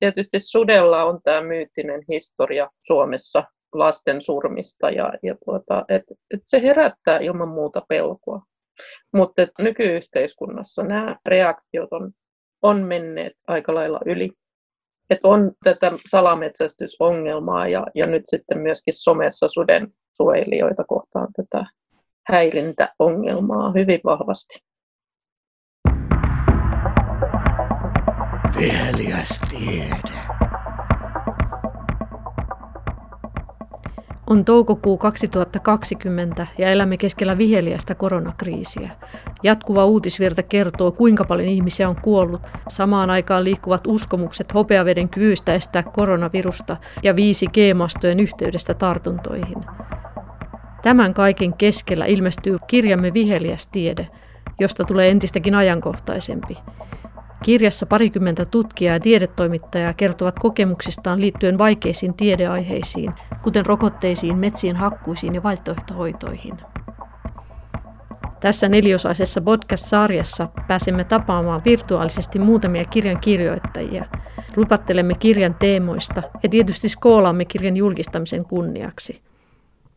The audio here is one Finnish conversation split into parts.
tietysti sudella on tämä myyttinen historia Suomessa lasten surmista ja, ja tuota, et, et se herättää ilman muuta pelkoa. Mutta nykyyhteiskunnassa nämä reaktiot on, on menneet aika lailla yli. Et on tätä salametsästysongelmaa ja, ja nyt sitten myöskin somessa suden suojelijoita kohtaan tätä häirintäongelmaa hyvin vahvasti. Viheliästiede. On toukokuu 2020 ja elämme keskellä viheliästä koronakriisiä. Jatkuva uutisvirta kertoo, kuinka paljon ihmisiä on kuollut. Samaan aikaan liikkuvat uskomukset hopeaveden kyvystä estää koronavirusta ja 5G-mastojen yhteydestä tartuntoihin. Tämän kaiken keskellä ilmestyy kirjamme Viheliästiede, josta tulee entistäkin ajankohtaisempi. Kirjassa parikymmentä tutkijaa ja tiedetoimittajaa kertovat kokemuksistaan liittyen vaikeisiin tiedeaiheisiin, kuten rokotteisiin, metsien hakkuisiin ja vaihtoehtohoitoihin. Tässä neliosaisessa podcast-sarjassa pääsemme tapaamaan virtuaalisesti muutamia kirjan kirjoittajia. Lupattelemme kirjan teemoista ja tietysti skoolaamme kirjan julkistamisen kunniaksi.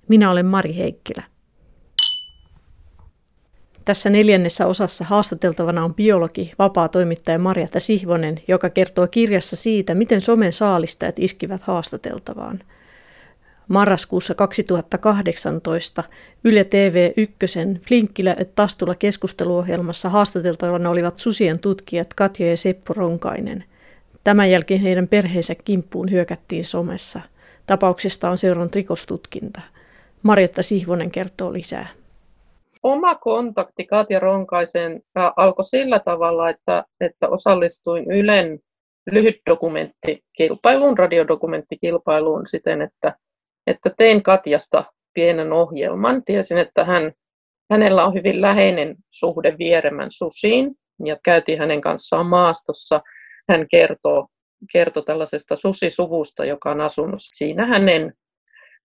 Minä olen Mari Heikkilä. Tässä neljännessä osassa haastateltavana on biologi, vapaa toimittaja Marjatta Sihvonen, joka kertoo kirjassa siitä, miten somen saalistajat iskivät haastateltavaan. Marraskuussa 2018 Yle TV 1 Flinkkilä et Tastula keskusteluohjelmassa haastateltavana olivat susien tutkijat Katja ja Seppo Ronkainen. Tämän jälkeen heidän perheensä kimppuun hyökättiin somessa. Tapauksesta on seurannut rikostutkinta. Marjatta Sihvonen kertoo lisää oma kontakti Katja Ronkaiseen alkoi sillä tavalla, että, että osallistuin Ylen lyhytdokumenttikilpailuun, radiodokumenttikilpailuun siten, että, että tein Katjasta pienen ohjelman. Tiesin, että hän, hänellä on hyvin läheinen suhde Vieremän susiin ja käytiin hänen kanssaan maastossa. Hän kertoo, kertoo tällaisesta susisuvusta, joka on asunut siinä hänen,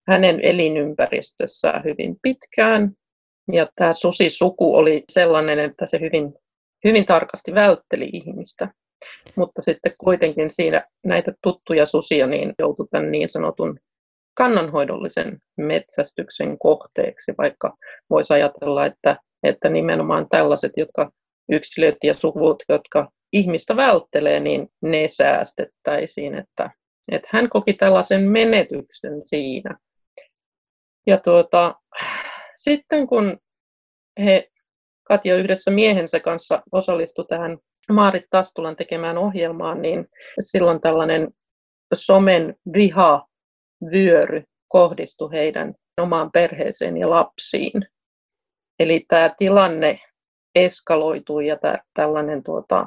hänen elinympäristössään hyvin pitkään ja tämä susisuku oli sellainen, että se hyvin, hyvin tarkasti vältteli ihmistä. Mutta sitten kuitenkin siinä näitä tuttuja susia niin joutui tämän niin sanotun kannanhoidollisen metsästyksen kohteeksi, vaikka voisi ajatella, että, että nimenomaan tällaiset, jotka yksilöt ja suvut, jotka ihmistä välttelee, niin ne säästettäisiin, että, että hän koki tällaisen menetyksen siinä. Ja tuota, sitten kun he, Katja yhdessä miehensä kanssa osallistui tähän Maarit Tastulan tekemään ohjelmaan, niin silloin tällainen somen viha vyöry kohdistui heidän omaan perheeseen ja lapsiin. Eli tämä tilanne eskaloitui ja tämä, tällainen tuota,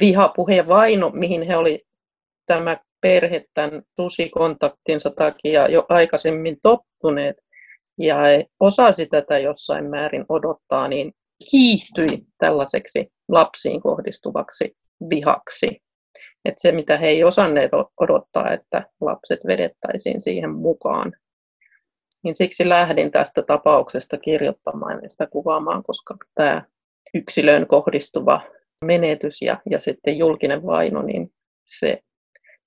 vihapuhe ja vaino, mihin he oli tämä perhe tämän susikontaktinsa takia jo aikaisemmin tottuneet, ja osasi tätä jossain määrin odottaa, niin kiihtyi tällaiseksi lapsiin kohdistuvaksi vihaksi. Et se, mitä he ei osanneet odottaa, että lapset vedettäisiin siihen mukaan. Niin siksi lähdin tästä tapauksesta kirjoittamaan ja sitä kuvaamaan, koska tämä yksilöön kohdistuva menetys ja, ja sitten julkinen vaino, niin se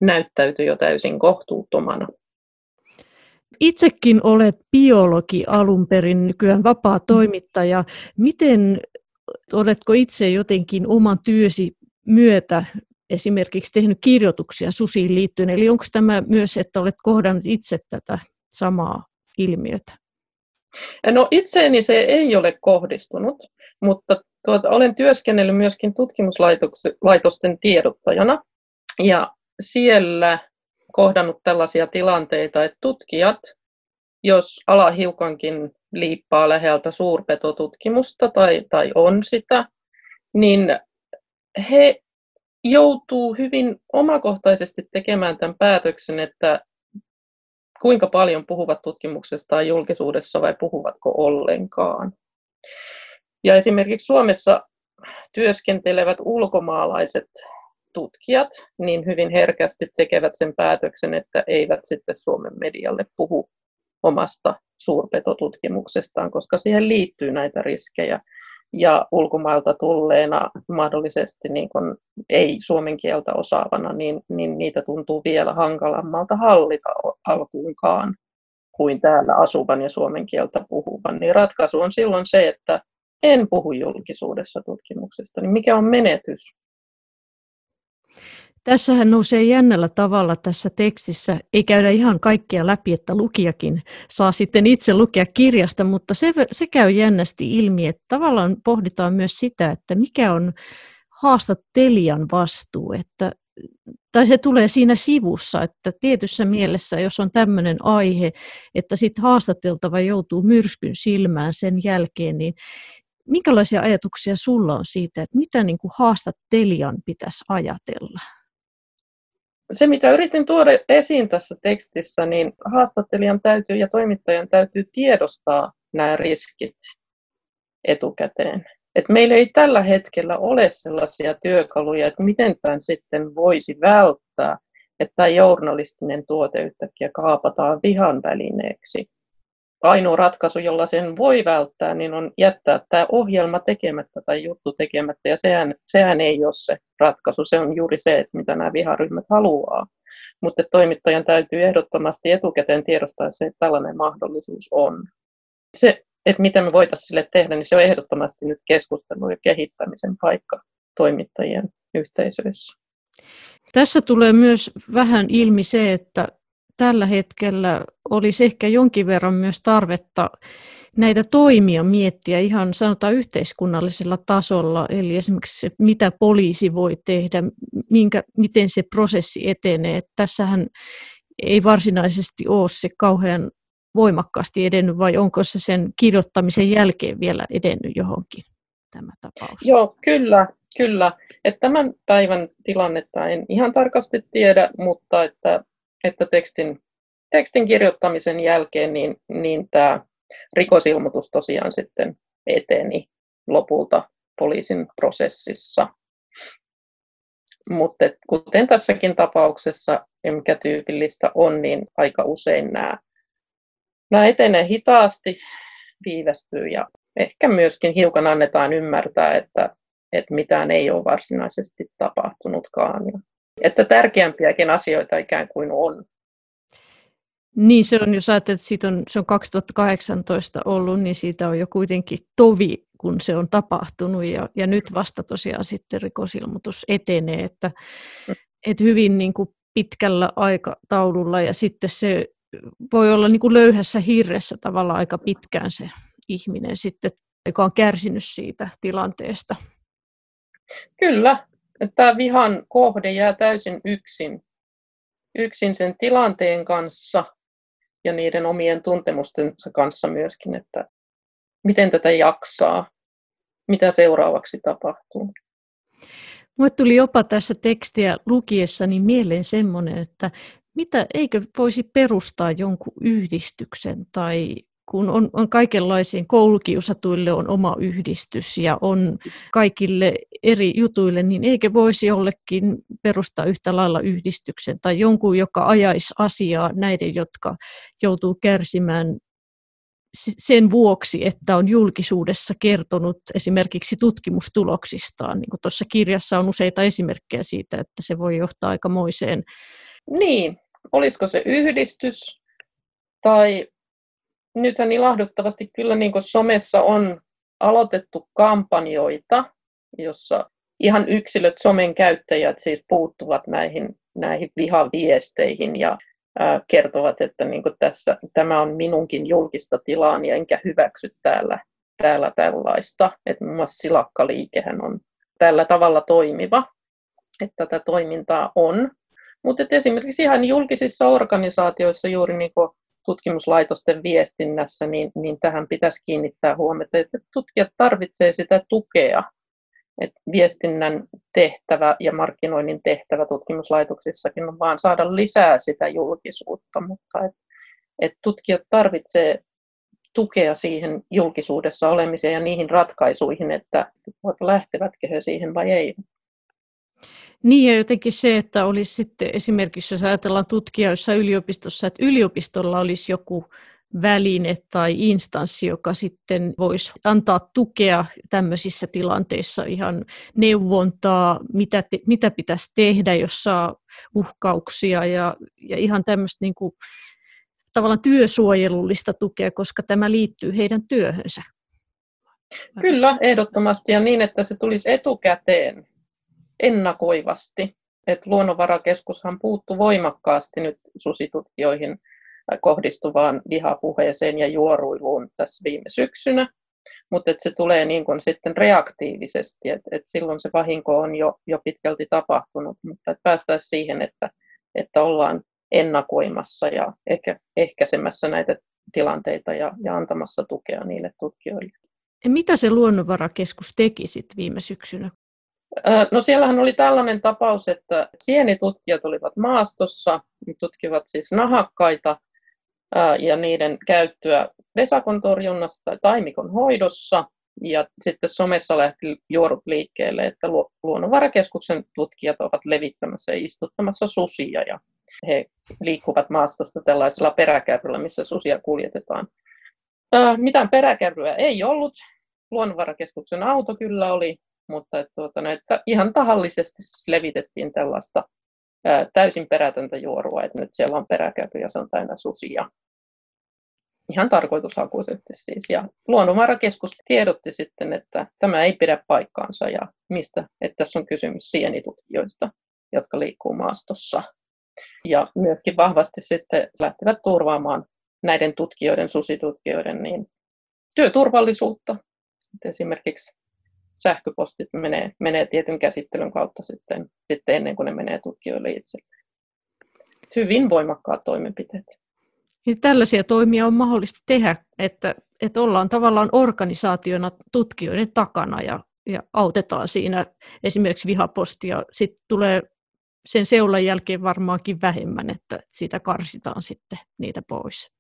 näyttäytyi jo täysin kohtuuttomana Itsekin olet biologi alun perin, nykyään vapaa toimittaja. Miten oletko itse jotenkin oman työsi myötä esimerkiksi tehnyt kirjoituksia susiin liittyen? Eli onko tämä myös, että olet kohdannut itse tätä samaa ilmiötä? No itseeni se ei ole kohdistunut, mutta tuota, olen työskennellyt myöskin tutkimuslaitosten tiedottajana. Ja siellä kohdannut tällaisia tilanteita, että tutkijat, jos ala hiukankin liippaa läheltä suurpetotutkimusta tai, tai on sitä, niin he joutuu hyvin omakohtaisesti tekemään tämän päätöksen, että kuinka paljon puhuvat tutkimuksesta julkisuudessa vai puhuvatko ollenkaan. Ja esimerkiksi Suomessa työskentelevät ulkomaalaiset tutkijat niin hyvin herkästi tekevät sen päätöksen, että eivät sitten Suomen medialle puhu omasta suurpetotutkimuksestaan, koska siihen liittyy näitä riskejä. ja ulkomailta tulleena mahdollisesti niin kuin ei suomen kieltä osaavana, niin, niin niitä tuntuu vielä hankalammalta hallita alkuunkaan kuin täällä asuvan ja suomen kieltä puhuvan. Niin ratkaisu on silloin se, että en puhu julkisuudessa tutkimuksesta, niin mikä on menetys? Tässähän nousee jännällä tavalla tässä tekstissä, ei käydä ihan kaikkea läpi, että lukijakin saa sitten itse lukea kirjasta, mutta se, se käy jännästi ilmi, että tavallaan pohditaan myös sitä, että mikä on haastattelijan vastuu, että, tai se tulee siinä sivussa, että tietyssä mielessä, jos on tämmöinen aihe, että sitten haastateltava joutuu myrskyn silmään sen jälkeen, niin minkälaisia ajatuksia sulla on siitä, että mitä niin kuin haastattelijan pitäisi ajatella? se, mitä yritin tuoda esiin tässä tekstissä, niin haastattelijan täytyy ja toimittajan täytyy tiedostaa nämä riskit etukäteen. Et meillä ei tällä hetkellä ole sellaisia työkaluja, että miten tämän sitten voisi välttää, että journalistinen tuote yhtäkkiä kaapataan vihan välineeksi ainoa ratkaisu, jolla sen voi välttää, niin on jättää tämä ohjelma tekemättä tai juttu tekemättä, ja sehän, sehän ei ole se ratkaisu. Se on juuri se, että mitä nämä viharyhmät haluaa. Mutta toimittajan täytyy ehdottomasti etukäteen tiedostaa se, että tällainen mahdollisuus on. Se, että mitä me voitaisiin sille tehdä, niin se on ehdottomasti nyt keskustelu ja kehittämisen paikka toimittajien yhteisöissä. Tässä tulee myös vähän ilmi se, että tällä hetkellä olisi ehkä jonkin verran myös tarvetta näitä toimia miettiä ihan sanotaan yhteiskunnallisella tasolla, eli esimerkiksi se, mitä poliisi voi tehdä, minkä, miten se prosessi etenee. Tässähän ei varsinaisesti ole se kauhean voimakkaasti edennyt, vai onko se sen kirjoittamisen jälkeen vielä edennyt johonkin tämä tapaus? Joo, kyllä, kyllä. Että tämän päivän tilannetta en ihan tarkasti tiedä, mutta että että tekstin, tekstin kirjoittamisen jälkeen niin, niin tämä rikosilmoitus tosiaan sitten eteni lopulta poliisin prosessissa. Mutta kuten tässäkin tapauksessa, mikä tyypillistä on, niin aika usein nämä, nämä etenee hitaasti, viivästyy ja ehkä myöskin hiukan annetaan ymmärtää, että, että mitään ei ole varsinaisesti tapahtunutkaan. Ja että tärkeämpiäkin asioita ikään kuin on. Niin se on, jos ajattelet, että siitä on, se on 2018 ollut, niin siitä on jo kuitenkin tovi, kun se on tapahtunut. Ja, ja nyt vasta tosiaan sitten rikosilmoitus etenee, että, että hyvin niin kuin pitkällä aikataululla. Ja sitten se voi olla niin kuin löyhässä hirressä tavallaan aika pitkään se ihminen sitten, joka on kärsinyt siitä tilanteesta. Kyllä, että tämä vihan kohde jää täysin yksin, yksin sen tilanteen kanssa ja niiden omien tuntemustensa kanssa myöskin, että miten tätä jaksaa, mitä seuraavaksi tapahtuu. Mulle tuli jopa tässä tekstiä lukiessani mieleen semmoinen, että mitä, eikö voisi perustaa jonkun yhdistyksen tai kun on, on kaikenlaisiin koulukiusatuille on oma yhdistys ja on kaikille eri jutuille, niin eikö voisi jollekin perustaa yhtä lailla yhdistyksen tai jonkun, joka ajaisi asiaa näiden, jotka joutuu kärsimään sen vuoksi, että on julkisuudessa kertonut esimerkiksi tutkimustuloksistaan. Niin tuossa kirjassa on useita esimerkkejä siitä, että se voi johtaa aikamoiseen. Niin, olisiko se yhdistys tai nythän ilahduttavasti kyllä niin somessa on aloitettu kampanjoita, jossa ihan yksilöt, somen käyttäjät siis puuttuvat näihin, näihin vihaviesteihin ja ää, kertovat, että niin tässä, tämä on minunkin julkista tilaani enkä hyväksy täällä, täällä tällaista. Että muun muassa silakkaliikehän on tällä tavalla toimiva, että tätä toimintaa on. Mutta esimerkiksi ihan julkisissa organisaatioissa juuri niin kuin tutkimuslaitosten viestinnässä, niin, niin tähän pitäisi kiinnittää huomiota, että tutkijat tarvitsevat sitä tukea. että viestinnän tehtävä ja markkinoinnin tehtävä tutkimuslaitoksissakin on vaan saada lisää sitä julkisuutta, mutta et, et tutkijat tarvitsevat tukea siihen julkisuudessa olemiseen ja niihin ratkaisuihin, että lähtevätkö he siihen vai ei. Niin ja jotenkin se, että olisi sitten esimerkiksi, jos ajatellaan tutkijoissa yliopistossa, että yliopistolla olisi joku väline tai instanssi, joka sitten voisi antaa tukea tämmöisissä tilanteissa, ihan neuvontaa, mitä, te, mitä pitäisi tehdä, jos saa uhkauksia ja, ja ihan tämmöistä niin kuin, tavallaan työsuojelullista tukea, koska tämä liittyy heidän työhönsä. Kyllä, ehdottomasti ja niin, että se tulisi etukäteen ennakoivasti. Et luonnonvarakeskushan puuttu voimakkaasti nyt susitutkijoihin kohdistuvaan vihapuheeseen ja juoruiluun tässä viime syksynä, mutta se tulee niin kuin sitten reaktiivisesti, että et silloin se vahinko on jo, jo pitkälti tapahtunut, mutta et päästäisiin siihen, että, että ollaan ennakoimassa ja ehkä, ehkäisemässä näitä tilanteita ja, ja antamassa tukea niille tutkijoille. Ja mitä se luonnonvarakeskus teki sitten viime syksynä? No siellähän oli tällainen tapaus, että sienitutkijat olivat maastossa, tutkivat siis nahakkaita ja niiden käyttöä vesakon torjunnassa tai taimikon hoidossa. Ja sitten somessa lähti juorut liikkeelle, että Luonnonvarakeskuksen tutkijat ovat levittämässä ja istuttamassa susia ja he liikkuvat maastosta tällaisella peräkärryllä, missä susia kuljetetaan. Mitään peräkärryä ei ollut. Luonnonvarakeskuksen auto kyllä oli, mutta että, tuota, no, että ihan tahallisesti siis levitettiin tällaista ää, täysin perätöntä juorua, että nyt siellä on peräkärry ja se on täynnä susia. Ihan tarkoitushakuisesti siis. Ja Luonnonvarakeskus tiedotti sitten, että tämä ei pidä paikkaansa ja mistä, että tässä on kysymys sienitutkijoista, jotka liikkuu maastossa. Ja myöskin vahvasti sitten lähtevät turvaamaan näiden tutkijoiden, susitutkijoiden, niin työturvallisuutta. Esimerkiksi sähköpostit menee, menee tietyn käsittelyn kautta sitten, sitten ennen kuin ne menee tutkijoille itse. Hyvin voimakkaat toimenpiteet. Ja tällaisia toimia on mahdollista tehdä, että, että ollaan tavallaan organisaationa tutkijoiden takana ja, ja autetaan siinä esimerkiksi vihapostia. Sitten tulee sen seulan jälkeen varmaankin vähemmän, että siitä karsitaan sitten niitä pois.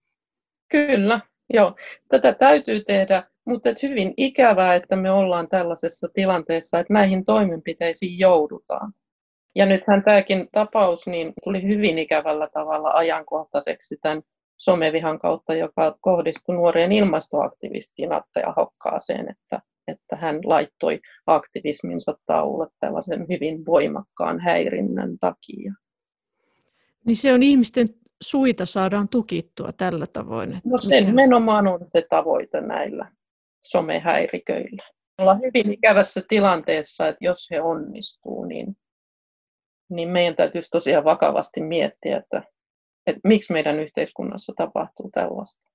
Kyllä, joo. Tätä täytyy tehdä mutta et hyvin ikävää, että me ollaan tällaisessa tilanteessa, että näihin toimenpiteisiin joudutaan. Ja nythän tämäkin tapaus niin tuli hyvin ikävällä tavalla ajankohtaiseksi tämän somevihan kautta, joka kohdistui nuoreen ilmastoaktivistiin Atte Ahokkaaseen, että, että hän laittoi aktivisminsa taulle tällaisen hyvin voimakkaan häirinnän takia. Niin se on ihmisten suita saadaan tukittua tällä tavoin. No se nimenomaan on se tavoite näillä somehäiriköillä. Ollaan hyvin ikävässä tilanteessa, että jos he onnistuu, niin, niin meidän täytyisi tosiaan vakavasti miettiä, että, että miksi meidän yhteiskunnassa tapahtuu tällaista.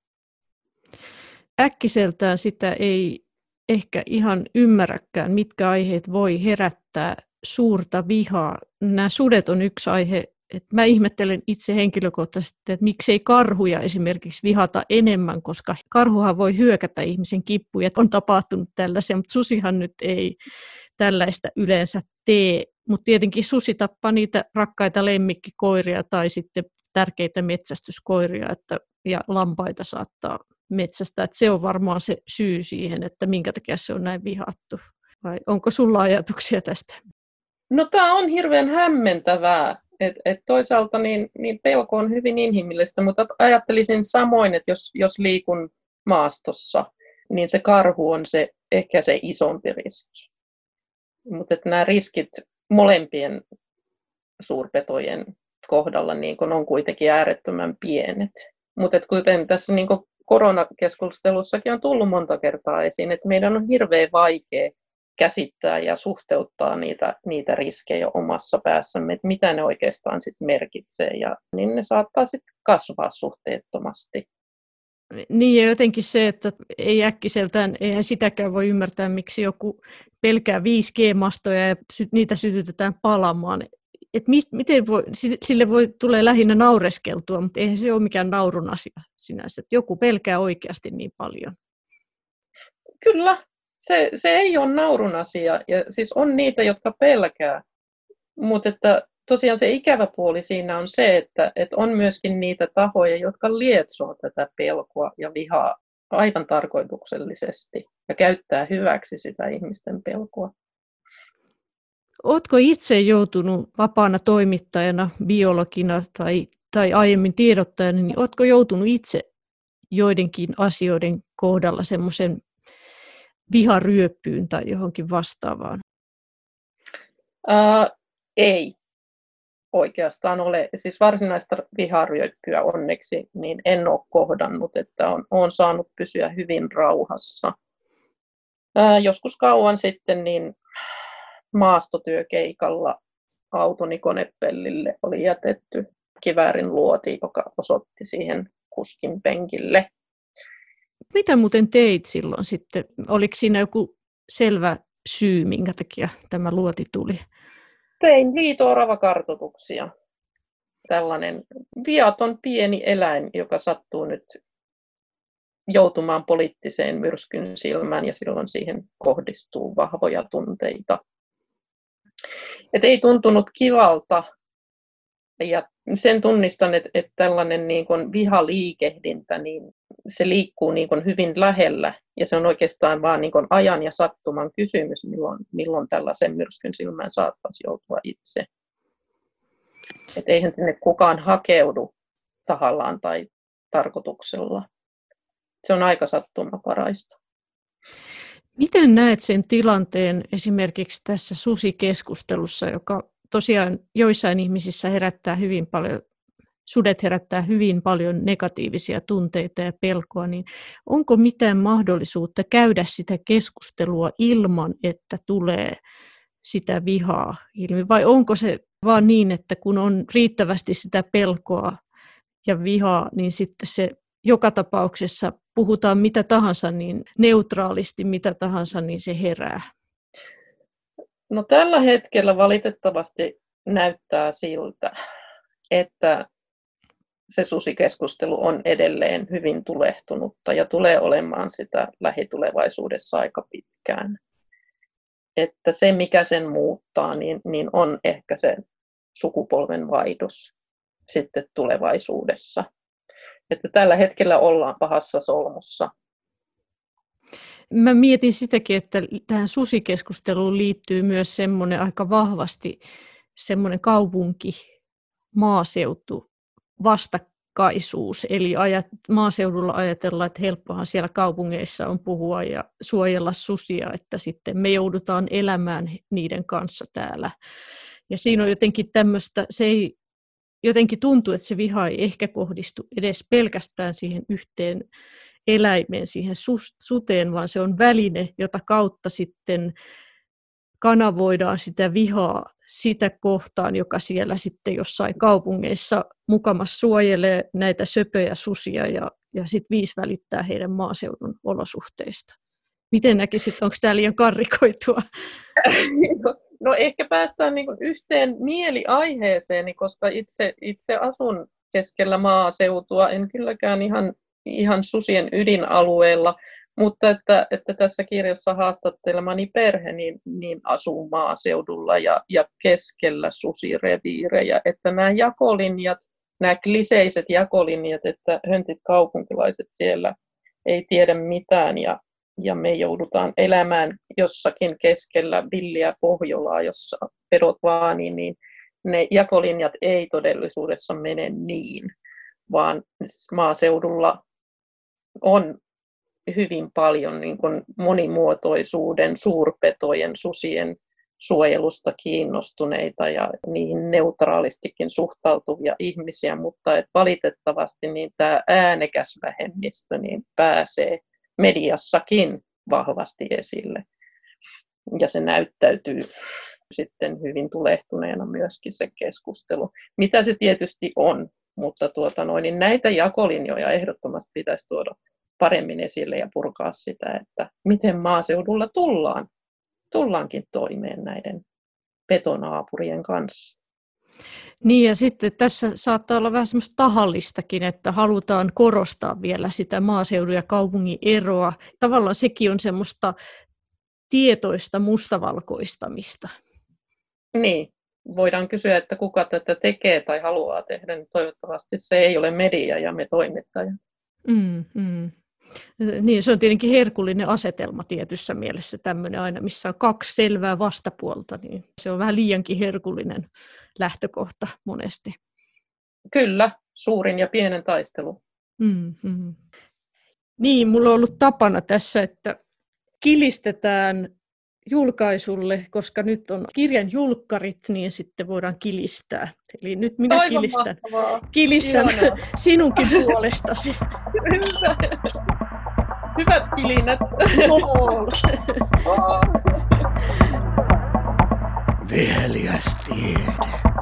Äkkiseltään sitä ei ehkä ihan ymmärräkään, mitkä aiheet voi herättää suurta vihaa. Nämä sudet on yksi aihe, et mä ihmettelen itse henkilökohtaisesti, että miksei karhuja esimerkiksi vihata enemmän, koska karhuhan voi hyökätä ihmisen kippuja. On tapahtunut tällaisia, mutta susihan nyt ei tällaista yleensä tee. Mutta tietenkin susi tappaa niitä rakkaita lemmikkikoiria tai sitten tärkeitä metsästyskoiria että, ja lampaita saattaa metsästä. Et se on varmaan se syy siihen, että minkä takia se on näin vihattu. Vai onko sulla ajatuksia tästä? No tämä on hirveän hämmentävää et, et toisaalta niin, niin pelko on hyvin inhimillistä, mutta ajattelisin samoin, että jos, jos liikun maastossa, niin se karhu on se, ehkä se isompi riski. Mutta nämä riskit molempien suurpetojen kohdalla niin kun on kuitenkin äärettömän pienet. Mutta kuten tässä niin koronakeskustelussakin on tullut monta kertaa esiin, että meidän on hirveän vaikea käsittää ja suhteuttaa niitä, niitä riskejä omassa päässämme, että mitä ne oikeastaan sitten merkitsee, ja niin ne saattaa sitten kasvaa suhteettomasti. Niin ja jotenkin se, että ei äkkiseltään, eihän sitäkään voi ymmärtää, miksi joku pelkää 5G-mastoja ja niitä sytytetään palamaan. Et mist, miten voi, sille voi tulee lähinnä naureskeltua, mutta eihän se ole mikään naurun asia sinänsä. Että joku pelkää oikeasti niin paljon. Kyllä, se, se ei ole naurun asia. Ja siis on niitä, jotka pelkää. Mutta että tosiaan se ikävä puoli siinä on se, että, että on myöskin niitä tahoja, jotka lietsoo tätä pelkoa ja vihaa aivan tarkoituksellisesti ja käyttää hyväksi sitä ihmisten pelkoa. Oletko itse joutunut vapaana toimittajana, biologina tai, tai aiemmin tiedottajana, niin oletko joutunut itse joidenkin asioiden kohdalla semmoisen viharyöppyyn tai johonkin vastaavaan? Ää, ei oikeastaan ole, siis varsinaista viharyöppyä onneksi, niin en ole kohdannut, että on, on saanut pysyä hyvin rauhassa. Ää, joskus kauan sitten niin maastotyökeikalla autoni konepellille oli jätetty kiväärin luoti, joka osoitti siihen kuskin penkille. Mitä muuten teit silloin sitten? Oliko siinä joku selvä syy, minkä takia tämä luoti tuli? Tein liito-oravakartoituksia. Tällainen viaton pieni eläin, joka sattuu nyt joutumaan poliittiseen myrskyn silmään ja silloin siihen kohdistuu vahvoja tunteita. Et ei tuntunut kivalta ja sen tunnistan, että, että tällainen niin kuin vihaliikehdintä, niin se liikkuu niin kuin hyvin lähellä ja se on oikeastaan vain niin ajan ja sattuman kysymys, milloin, milloin tällaisen myrskyn silmään saattaisi joutua itse. Et eihän sinne kukaan hakeudu tahallaan tai tarkoituksella. Se on aika sattumaparaista. Miten näet sen tilanteen esimerkiksi tässä susikeskustelussa, joka tosiaan joissain ihmisissä herättää hyvin paljon, sudet herättää hyvin paljon negatiivisia tunteita ja pelkoa, niin onko mitään mahdollisuutta käydä sitä keskustelua ilman, että tulee sitä vihaa ilmi? Vai onko se vaan niin, että kun on riittävästi sitä pelkoa ja vihaa, niin sitten se joka tapauksessa puhutaan mitä tahansa, niin neutraalisti mitä tahansa, niin se herää? No tällä hetkellä valitettavasti näyttää siltä, että se susikeskustelu on edelleen hyvin tulehtunutta ja tulee olemaan sitä lähitulevaisuudessa aika pitkään. Että se, mikä sen muuttaa, niin, niin on ehkä se sukupolven vaihdos sitten tulevaisuudessa. Että tällä hetkellä ollaan pahassa solmussa Mä mietin sitäkin, että tähän susikeskusteluun liittyy myös semmoinen aika vahvasti semmoinen kaupunki, maaseutu, vastakkaisuus. Eli ajat, maaseudulla ajatellaan, että helppohan siellä kaupungeissa on puhua ja suojella susia, että sitten me joudutaan elämään niiden kanssa täällä. Ja siinä on jotenkin tämmöistä, se ei jotenkin tuntuu, että se viha ei ehkä kohdistu edes pelkästään siihen yhteen eläimeen, siihen suteen, vaan se on väline, jota kautta sitten kanavoidaan sitä vihaa sitä kohtaan, joka siellä sitten jossain kaupungeissa mukamas suojelee näitä söpöjä susia ja, ja sitten viisi välittää heidän maaseudun olosuhteista. Miten näkisit, onko tämä liian karrikoitua? No ehkä päästään niin yhteen mieliaiheeseen, koska itse, itse asun keskellä maaseutua, en kylläkään ihan ihan susien ydinalueella, mutta että, että tässä kirjassa haastattelemani perhe niin, niin asuu maaseudulla ja, ja keskellä susireviirejä, että nämä jakolinjat, nämä kliseiset jakolinjat, että höntit kaupunkilaiset siellä ei tiedä mitään ja, ja me joudutaan elämään jossakin keskellä villiä Pohjolaa, jossa pedot vaanii, niin ne jakolinjat ei todellisuudessa mene niin, vaan maaseudulla on hyvin paljon niin kuin monimuotoisuuden, suurpetojen, susien suojelusta kiinnostuneita ja niihin neutraalistikin suhtautuvia ihmisiä, mutta et valitettavasti niin tämä äänekäs vähemmistö niin pääsee mediassakin vahvasti esille. Ja se näyttäytyy sitten hyvin tulehtuneena myöskin se keskustelu, mitä se tietysti on, mutta tuota noin, niin näitä jakolinjoja ehdottomasti pitäisi tuoda paremmin esille ja purkaa sitä, että miten maaseudulla tullaan, tullaankin toimeen näiden petonaapurien kanssa. Niin ja sitten tässä saattaa olla vähän semmoista tahallistakin, että halutaan korostaa vielä sitä maaseudun ja kaupungin eroa. Tavallaan sekin on semmoista tietoista mustavalkoistamista. Niin, voidaan kysyä, että kuka tätä tekee tai haluaa tehdä, niin toivottavasti se ei ole media ja me toimittajat. Mm, mm. Niin, se on tietenkin herkullinen asetelma tietyssä mielessä tämmöinen aina, missä on kaksi selvää vastapuolta, niin se on vähän liiankin herkullinen lähtökohta monesti. Kyllä, suurin ja pienen taistelu. Mm, mm. Niin, mulla on ollut tapana tässä, että kilistetään julkaisulle, koska nyt on kirjan julkkarit, niin sitten voidaan kilistää. Eli nyt minä Aivan kilistän, mahtavaa. kilistän Ihanaa. sinunkin puolestasi. Hyvä. Hyvät kilinät. Viheliäs tiede.